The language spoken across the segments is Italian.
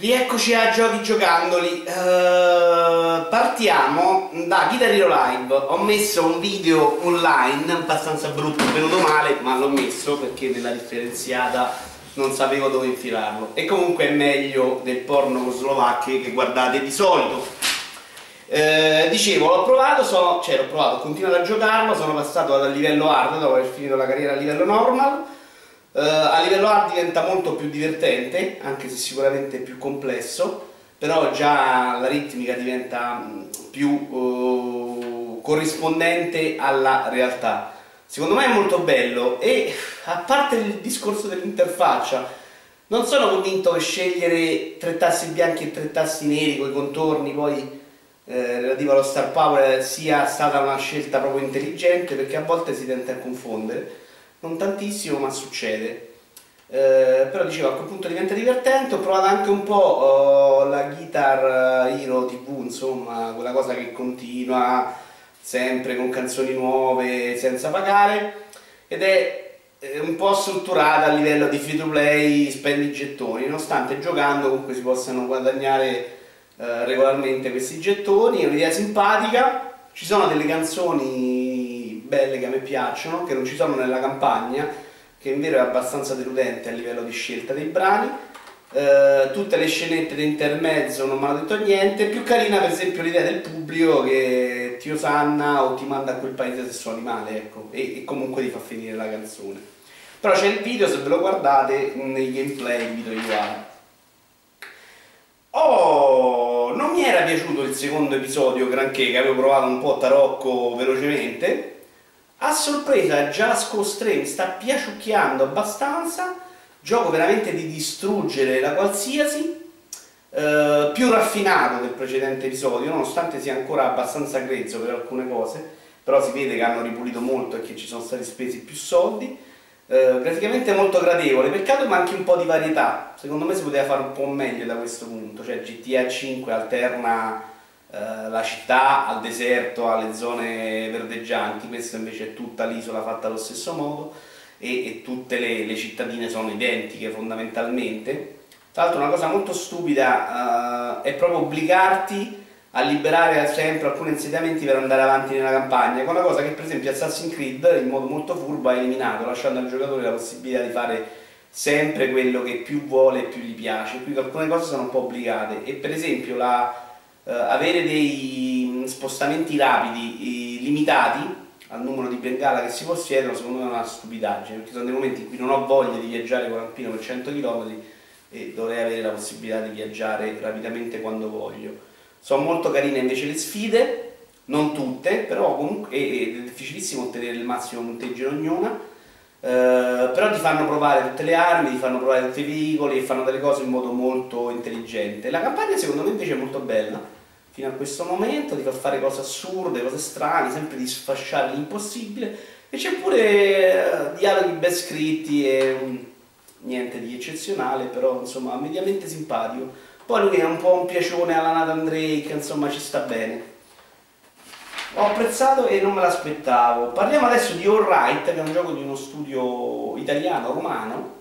Rieccoci a Giochi Giocandoli. Uh, partiamo da Guitar Hero Live. Ho messo un video online abbastanza brutto, venuto male, ma l'ho messo perché nella differenziata non sapevo dove infilarlo. E comunque è meglio del porno slovacche che guardate di solito. Uh, dicevo, l'ho provato, sono, cioè l'ho provato, ho continuato a giocarlo, sono passato dal livello hard dopo aver finito la carriera a livello normal Uh, a livello hard diventa molto più divertente, anche se sicuramente più complesso, però già la ritmica diventa mm, più uh, corrispondente alla realtà. Secondo me è molto bello e a parte il discorso dell'interfaccia, non sono convinto che scegliere tre tassi bianchi e tre tassi neri con i contorni poi eh, relativo allo star power sia stata una scelta proprio intelligente perché a volte si tende a confondere non tantissimo ma succede. Eh, però dicevo a quel punto diventa divertente, ho provato anche un po' oh, la Guitar Hero TV, insomma, quella cosa che continua sempre con canzoni nuove senza pagare ed è un po' strutturata a livello di free to play, spendi gettoni, nonostante giocando comunque si possano guadagnare eh, regolarmente questi gettoni, è un'idea simpatica, ci sono delle canzoni belle che a me piacciono, che non ci sono nella campagna, che in vero è abbastanza deludente a livello di scelta dei brani. Uh, tutte le scenette di intermezzo non mi hanno detto niente, più carina per esempio l'idea del pubblico che ti osanna o ti manda a quel paese se suoni male, ecco, e, e comunque ti fa finire la canzone. Però c'è il video, se ve lo guardate, nei gameplay il video uguale. Oh, non mi era piaciuto il secondo episodio granché, che avevo provato un po' tarocco velocemente, a sorpresa Jasco Stream sta piaciucchiando abbastanza, gioco veramente di distruggere la qualsiasi, eh, più raffinato del precedente episodio, nonostante sia ancora abbastanza grezzo per alcune cose, però si vede che hanno ripulito molto e che ci sono stati spesi più soldi. Eh, praticamente molto gradevole, peccato manchi un po' di varietà, secondo me si poteva fare un po' meglio da questo punto, cioè GTA 5 alterna eh, la città al deserto, alle zone verdeggianti, questa invece è tutta l'isola fatta allo stesso modo e, e tutte le, le, cittadine sono identiche fondamentalmente. Tra l'altro una cosa molto stupida uh, è proprio obbligarti a liberare sempre alcuni insediamenti per andare avanti nella campagna, con una cosa che per esempio Assassin's Creed in modo molto furbo ha eliminato, lasciando al giocatore la possibilità di fare sempre quello che più vuole e più gli piace, qui alcune cose sono un po' obbligate e per esempio la, eh, avere dei spostamenti rapidi limitati al numero di bengala che si possiedono secondo me è una stupidaggine perché sono dei momenti in cui non ho voglia di viaggiare con Alpino per 100 km e dovrei avere la possibilità di viaggiare rapidamente quando voglio sono molto carine invece le sfide non tutte, però comunque è difficilissimo ottenere il massimo punteggio in ognuna Uh, però ti fanno provare tutte le armi, ti fanno provare tutti i veicoli e fanno delle cose in modo molto intelligente. La campagna secondo me invece è molto bella, fino a questo momento, ti fa fare cose assurde, cose strane, sempre di sfasciare l'impossibile e c'è pure uh, dialoghi ben scritti e um, niente di eccezionale, però insomma mediamente simpatico. Poi lui è un po' un piacione alla Nathan Drake, insomma ci sta bene. Ho apprezzato e non me l'aspettavo. Parliamo adesso di All Right, che è un gioco di uno studio italiano, romano,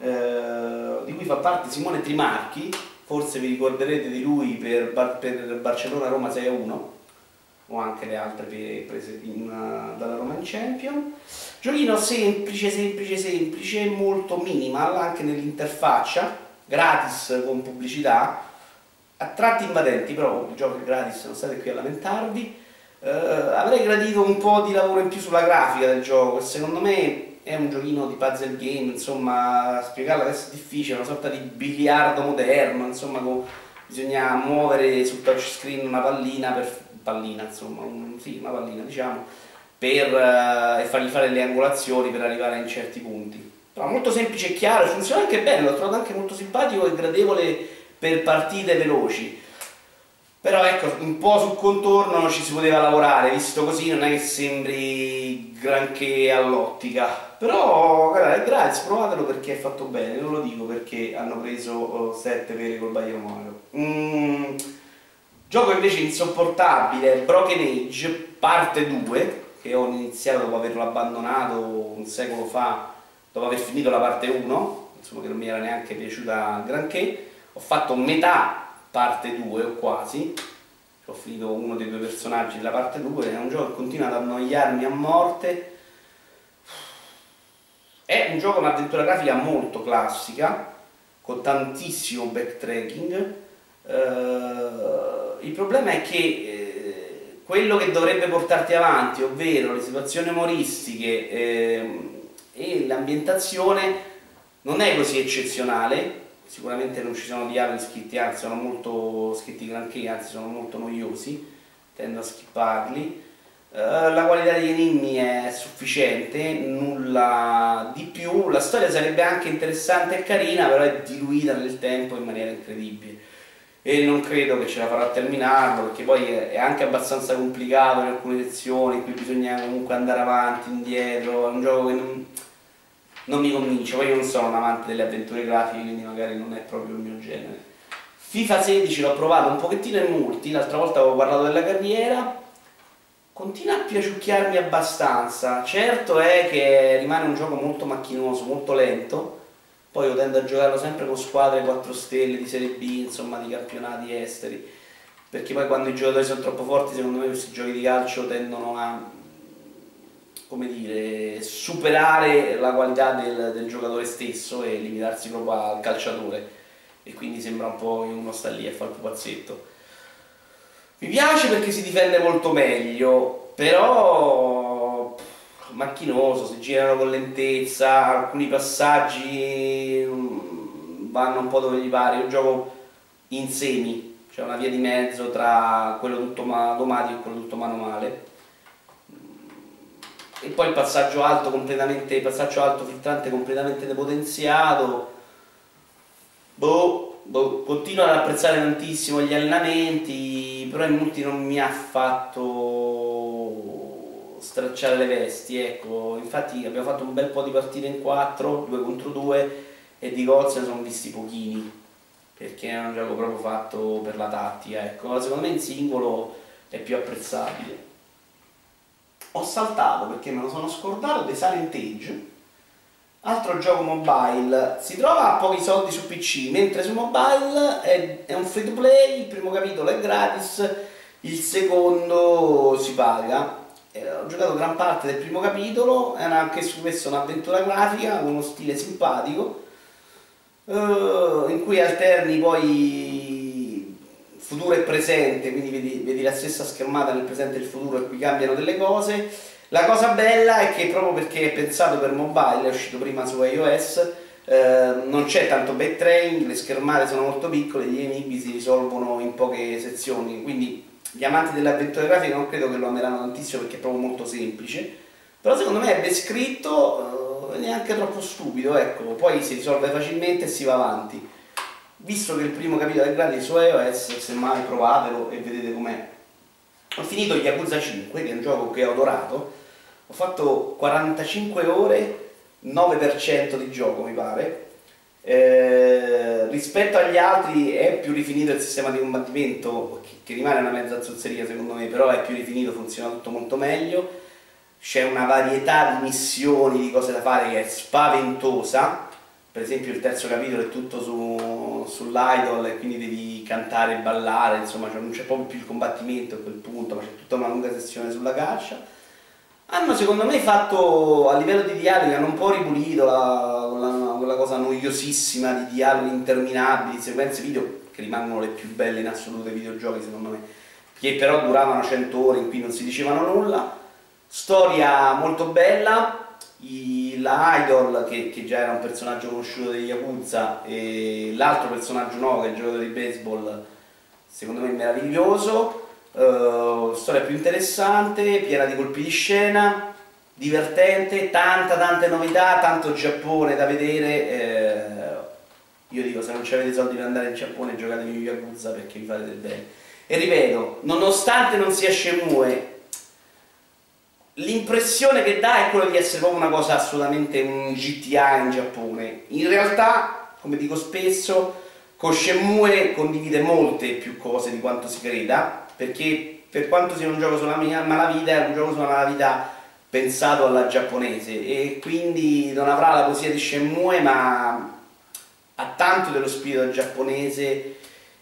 eh, di cui fa parte Simone Trimarchi, forse vi ricorderete di lui per, Bar per Barcellona-Roma 6-1 o anche le altre prese in, uh, dalla Roman Champion. Giochino semplice, semplice, semplice molto minimal anche nell'interfaccia gratis con pubblicità a tratti invadenti però il gioco è gratis non state qui a lamentarvi. Uh, avrei gradito un po' di lavoro in più sulla grafica del gioco secondo me è un giochino di puzzle game, insomma, spiegarlo adesso è difficile, una sorta di biliardo moderno, insomma, con, bisogna muovere sul touchscreen una pallina per pallina, insomma, un, sì, una pallina, diciamo, per uh, e fargli fare le angolazioni per arrivare in certi punti. Però molto semplice e chiaro, funziona anche bene, l'ho trovato anche molto simpatico e gradevole per partite veloci. Però ecco, un po' sul contorno ci si poteva lavorare, visto così non è che sembri granché all'ottica. Però guarda, è gratis, provatelo perché è fatto bene, non lo dico perché hanno preso 7 pere col Bayern Monaco. Mm, gioco invece insopportabile, Broken Age, parte 2, che ho iniziato dopo averlo abbandonato un secolo fa, dopo aver finito la parte 1, insomma che non mi era neanche piaciuta granché ho fatto metà parte 2 o quasi, ho finito uno dei due personaggi della parte 2, è un gioco che continua ad annoiarmi a morte. È un gioco, un'avventura grafica molto classica, con tantissimo backtracking. Uh, il problema è che eh, quello che dovrebbe portarti avanti, ovvero le situazioni umoristiche eh, e l'ambientazione, non è così eccezionale. Sicuramente non ci sono dialoghi scritti, anzi sono molto scritti granché, anzi sono molto noiosi, tendo a skipparli. Uh, la qualità degli enigmi è sufficiente, nulla di più. La storia sarebbe anche interessante e carina, però è diluita nel tempo in maniera incredibile. E non credo che ce la farò a terminarlo, perché poi è anche abbastanza complicato in alcune sezioni, cui bisogna comunque andare avanti, indietro. È un gioco che non, non mi convince. Poi io non sono un amante delle avventure grafiche, quindi magari non è proprio il mio genere. FIFA 16 l'ho provato un pochettino in multi, l'altra volta avevo parlato della carriera continua a piaciucchiarmi abbastanza. Certo è che rimane un gioco molto macchinoso, molto lento. Poi io tendo a giocarlo sempre con squadre 4 stelle di Serie B, insomma di campionati esteri. Perché poi quando i giocatori sono troppo forti, secondo me questi giochi di calcio tendono a come dire, superare la qualità del, del giocatore stesso e limitarsi proprio al calciatore. E quindi sembra un po' che uno sta lì a fare il pupazzetto. Mi piace perché si difende molto meglio, però macchinoso, si girano con lentezza, alcuni passaggi mm, vanno un po' dove gli pare, io gioco in semi, c'è una via di mezzo tra quello tutto automatico e quello tutto manuale. E poi il passaggio alto completamente, il passaggio alto filtrante completamente depotenziato. Boh, boh, continuo ad apprezzare tantissimo gli allenamenti, però in molti non mi ha fatto stracciare le vesti, ecco, infatti abbiamo fatto un bel po' di partite in 4, 2 contro 2 e di gol se ne sono visti pochini, perché è un gioco proprio fatto per la tattica, ecco, secondo me in singolo è più apprezzabile. Ho saltato perché me lo sono scordato dei Silent Age, Altro gioco mobile, si trova a pochi soldi su PC, mentre su mobile è, è un free to play, il primo capitolo è gratis, il secondo si paga. Eh, ho giocato gran parte del primo capitolo, è anche su questo un'avventura grafica con uno stile simpatico, eh, in cui alterni poi futuro e presente, quindi vedi, vedi la stessa schermata nel presente e il futuro e qui cambiano delle cose. La cosa bella è che proprio perché è pensato per mobile, è uscito prima su iOS, eh, non c'è tanto backtracking, le schermate sono molto piccole, gli enigmi si risolvono in poche sezioni, quindi gli amanti dell'avventura grafica non credo che lo ameranno tantissimo perché è proprio molto semplice, però secondo me è ben scritto, eh, neanche troppo stupido, ecco, poi si risolve facilmente e si va avanti. Visto che il primo capitolo è gratis su iOS, semmai provatelo e vedete com'è. Ho finito Yakuza 5, che è un gioco che ho adorato, ho fatto 45 ore, 9% di gioco mi pare. Eh, rispetto agli altri è più rifinito il sistema di combattimento, che, che rimane una mezza zozzeria secondo me, però è più rifinito, funziona tutto molto meglio. C'è una varietà di missioni, di cose da fare che è spaventosa. Per esempio il terzo capitolo è tutto su, sull'idol e quindi devi cantare e ballare, insomma cioè non c'è proprio più il combattimento a quel punto, ma c'è tutta una lunga sessione sulla caccia. Hanno secondo me fatto a livello di dialoghi, hanno un po' ripulito la, la, quella cosa noiosissima di dialoghi interminabili, sequenze video che rimangono le più belle in assoluto dei videogiochi secondo me, che però duravano 100 ore in cui non si dicevano nulla, storia molto bella, I, la Idol che, che, già era un personaggio conosciuto degli Yakuza e l'altro personaggio nuovo che è il giocatore di baseball secondo me meraviglioso uh, storia più interessante, piena di colpi di scena, divertente, tanta tante novità, tanto Giappone da vedere. Eh, io dico, se non avete soldi per andare in Giappone giocatevi Yakuza perché vi fate del bene. E ripeto, nonostante non sia Shenmue, l'impressione che dà è quella di essere proprio una cosa assolutamente un GTA in Giappone. In realtà, come dico spesso, con Shenmue condivide molte più cose di quanto si creda, perché per quanto sia un gioco sulla malavita è un gioco sulla malavita pensato alla giapponese e quindi non avrà la poesia di Shenmue ma ha tanto dello spirito giapponese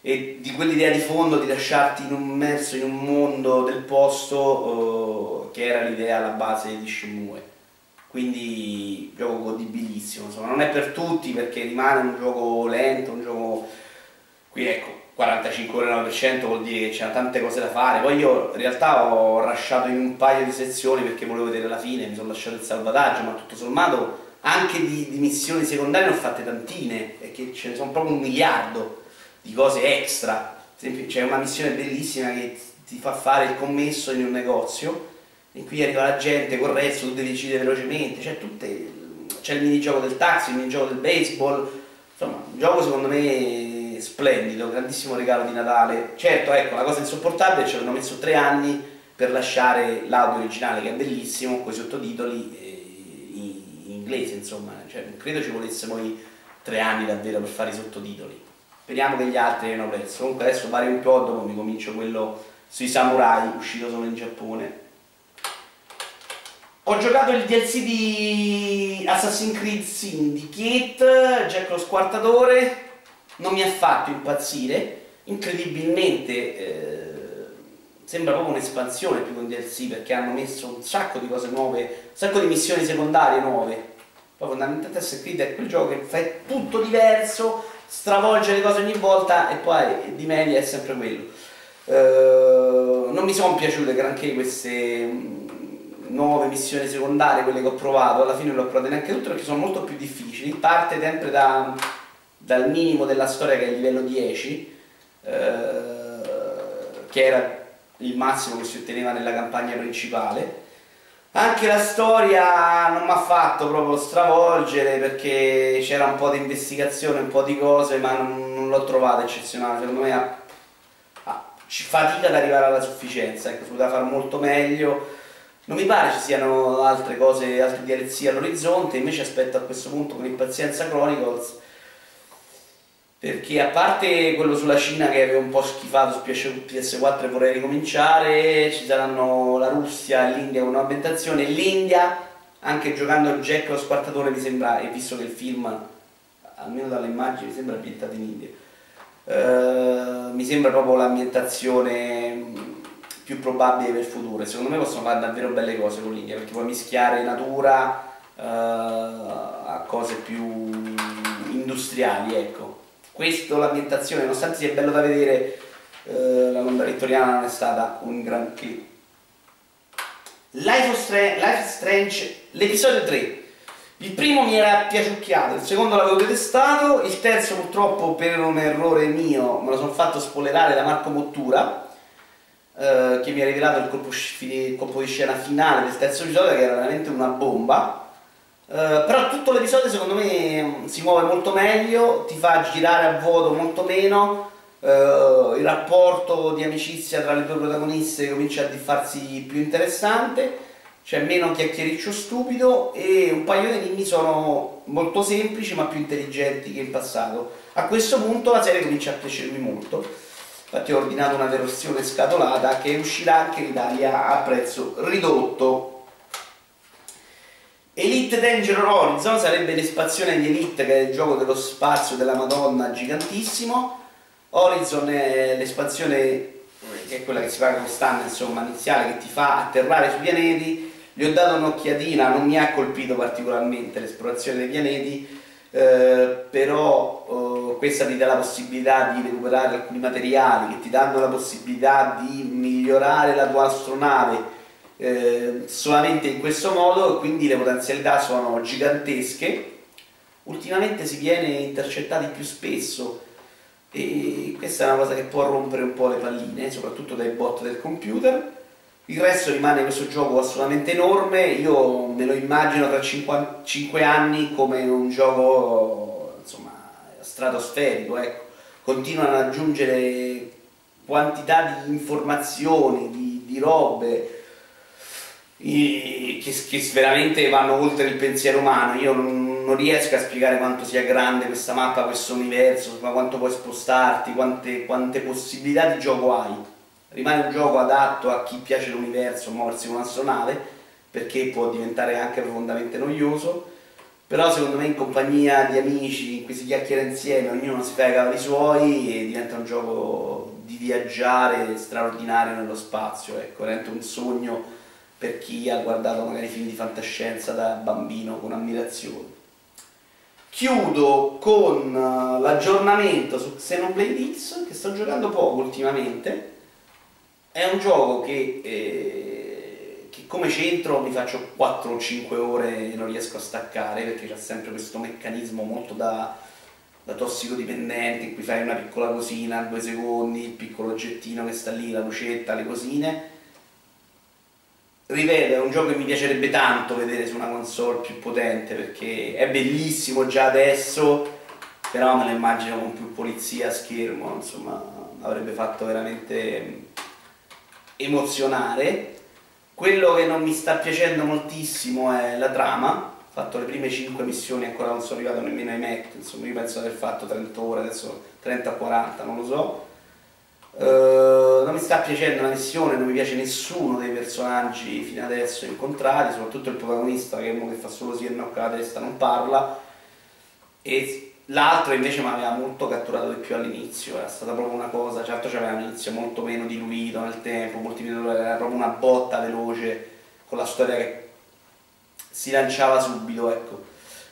e di quell'idea di fondo di lasciarti immerso in un mondo del posto uh, che era l'idea alla base di Shenmue quindi gioco godibilissimo insomma non è per tutti perché rimane un gioco lento un gioco qui ecco 45 ore 9% vuol dire che c'erano tante cose da fare. Poi io in realtà ho lasciato in un paio di sezioni perché volevo vedere la fine mi sono lasciato il salvataggio ma tutto sommato anche di, di missioni secondarie ne ho fatte tantine e che ce ne sono proprio un miliardo di cose extra c'è una missione bellissima che ti fa fare il commesso in un negozio e qui arriva la gente col resto, tu devi decidere velocemente, c'è, tutte, c'è il minigioco del taxi, il minigioco del baseball, insomma un gioco secondo me splendido, grandissimo regalo di Natale. Certo, ecco, la cosa insopportabile ci hanno messo tre anni per lasciare l'audio originale che è bellissimo, con i sottotitoli eh, in inglese, insomma, cioè, non credo ci volesse poi tre anni davvero per fare i sottotitoli. Speriamo che gli altri abbiano presto. Comunque adesso pare un po' dopo mi comincio quello sui samurai, uscito solo in Giappone ho giocato il DLC di Assassin's Creed Syndicate, Jack lo Squartatore, non mi ha fatto impazzire, incredibilmente eh, sembra proprio un'espansione più che un DLC perché hanno messo un sacco di cose nuove, un sacco di missioni secondarie nuove. Poi fondamentalmente Assassin's Creed è quel gioco che fa tutto diverso, stravolge le cose ogni volta e poi di media è sempre quello. Uh, non mi sono piaciute granché queste nuove missioni secondarie, quelle che ho provato, alla fine non le ho provate neanche tutte perché sono molto più difficili, parte sempre da, dal minimo della storia che è il livello 10, eh, che era il massimo che si otteneva nella campagna principale. Anche la storia non mi ha fatto proprio stravolgere perché c'era un po' di investigazione, un po' di cose, ma non, non l'ho trovata eccezionale, secondo me ha, ha, ci fatica ad arrivare alla sufficienza, ecco, si poteva fare molto meglio. Non mi pare ci siano altre cose, altri DLC all'orizzonte, invece aspetto a questo punto con impazienza Chronicles, perché a parte quello sulla Cina che avevo un po' schifato su PS4 e vorrei ricominciare, ci saranno la Russia l'India con un'ambientazione, l'India, anche giocando il Jack lo squartatore mi sembra, e visto che il film, almeno dalle immagini, mi sembra ambientato in India, uh, mi sembra proprio l'ambientazione più probabili per il futuro. Secondo me possono fare davvero belle cose con l'India perché puoi mischiare natura uh, a cose più industriali ecco questo l'ambientazione nonostante sia bello da vedere uh, la Londra vittoriana non è stata un granché. Life, Strange, Life Strange l'episodio 3 il primo mi era piaciucchiato, il secondo l'avevo detestato, il terzo purtroppo per un errore mio me lo sono fatto spoilerare da Marco Mottura eh, che mi ha rivelato il colpo, il colpo, di scena finale del terzo episodio che era veramente una bomba uh, però tutto l'episodio secondo me si muove molto meglio ti fa girare a vuoto molto meno uh, il rapporto di amicizia tra le due protagoniste comincia a farsi più interessante c'è meno chiacchiericcio stupido e un paio di enigmi sono molto semplici ma più intelligenti che in passato. A questo punto la serie comincia a piacermi molto. Infatti ho ordinato una versione scatolata che uscirà anche in Italia a prezzo ridotto Elite Danger Horizon sarebbe l'espansione di Elite che è il gioco dello spazio della madonna gigantissimo. Horizon è l'espansione che è quella che si paga costante insomma iniziale che ti fa atterrare sui pianeti. Gli ho dato un'occhiatina non mi ha colpito particolarmente l'esplorazione dei pianeti eh, però eh, questa ti dà la possibilità di recuperare alcuni materiali che ti danno la possibilità di migliorare la tua astronave eh, solamente in questo modo e quindi le potenzialità sono gigantesche. Ultimamente si viene intercettati più spesso e questa è una cosa che può rompere un po' le palline soprattutto dai bot del computer. Il resto rimane questo gioco assolutamente enorme, io me lo immagino tra 5 anni come un gioco insomma, stratosferico, ecco. continuano ad aggiungere quantità di informazioni, di, di robe che, che, veramente vanno oltre il pensiero umano, io non, non, riesco a spiegare quanto sia grande questa mappa, questo universo, quanto puoi spostarti, quante, quante possibilità di gioco hai rimane un gioco adatto a chi piace l'universo, muoversi con un'astronave, perché può diventare anche profondamente noioso. però secondo me in compagnia di amici in cui si chiacchiera insieme, ognuno si fa i suoi e diventa un gioco di viaggiare straordinario nello spazio, ecco, diventa un sogno per chi ha guardato magari film di fantascienza da bambino con ammirazione. Chiudo con uh, l'aggiornamento su Xenoblade X che sto giocando poco ultimamente. È un gioco che, eh, che come centro mi faccio 4 o 5 ore e non riesco a staccare perché c'è sempre questo meccanismo molto da, da tossicodipendente in cui fai una piccola cosina, due secondi, il piccolo oggettino che sta lì, la lucetta, le cosine ripeto, è un gioco che mi piacerebbe tanto vedere su una console più potente perché è bellissimo già adesso, però me lo immagino con più polizia a schermo, insomma, avrebbe fatto veramente emozionare. Quello che non mi sta piacendo moltissimo è la trama, ho fatto le prime 5 missioni, ancora non sono arrivato nemmeno ai Mac, insomma io penso di aver fatto 30 ore, adesso 30 o 40, non lo so Uh, non mi sta piacendo la missione, non mi piace nessuno dei personaggi fino adesso incontrati, soprattutto il protagonista che che fa solo si innocca la testa, non parla. E l'altro invece mi aveva molto catturato di più all'inizio, era stata proprio una cosa, certo c'aveva un inizio molto meno diluito nel tempo, molti era proprio una botta veloce con la storia che si lanciava subito, ecco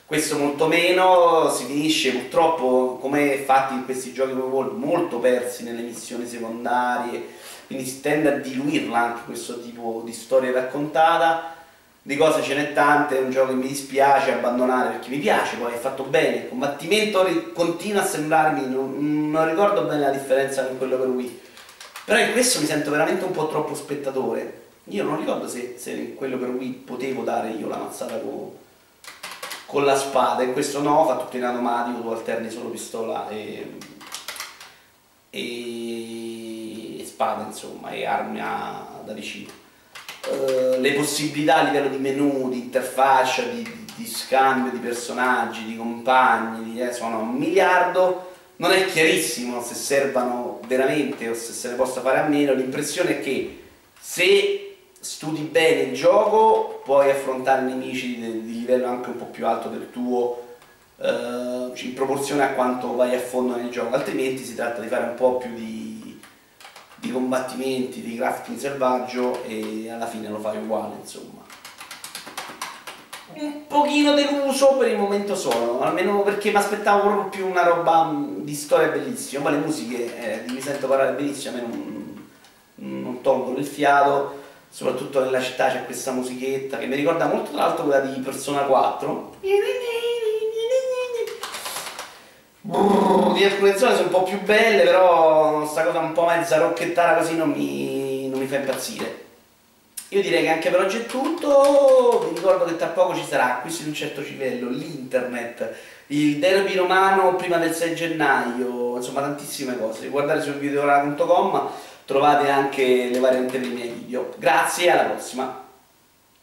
questo molto meno, si finisce purtroppo come fatti in questi giochi molto persi nelle missioni secondarie, quindi si tende a diluirla anche questo tipo di storia raccontata, di cose ce n'è tante, è un gioco che mi dispiace abbandonare perché mi piace, poi è fatto bene, il combattimento continua a sembrarmi, non, non ricordo bene la differenza con quello per Wii, però in questo mi sento veramente un po' troppo spettatore, io non ricordo se, se quello per Wii potevo dare io la mazzata con con la spada, in questo no, fa tutto in automatico, tu alterni solo pistola e, e, e spada insomma, e armi da vicino. Uh, le possibilità a livello di menu, di interfaccia, di, di, di scambio di personaggi, di compagni, di, eh, sono un miliardo, non è chiarissimo se servano veramente o se se ne possa fare a meno, l'impressione è che se studi bene il gioco, puoi affrontare nemici di, di livello anche un po' più alto del tuo, eh, in proporzione a quanto vai a fondo nel gioco, altrimenti si tratta di fare un po' più di, di combattimenti, di crafting selvaggio e alla fine lo fai uguale, insomma. Un pochino deluso per il momento sono, almeno perché mi aspettavo proprio più una roba di storia bellissima, ma le musiche eh, di sento parlare benissimo a me non, non tolgono il fiato soprattutto nella città c'è questa musichetta che mi ricorda molto tra l'altro quella di Persona 4 Brrr, di alcune zone sono un po' più belle però questa cosa un po' mezza rocchettata così non mi, non mi fa impazzire. Io direi che anche per oggi è tutto, vi ricordo che tra poco ci sarà qui su un certo civello l'internet, il derby romano prima del 6 gennaio, insomma tantissime cose, guardate su videoora.com trovate anche le varianti dei miei video. Grazie, alla prossima!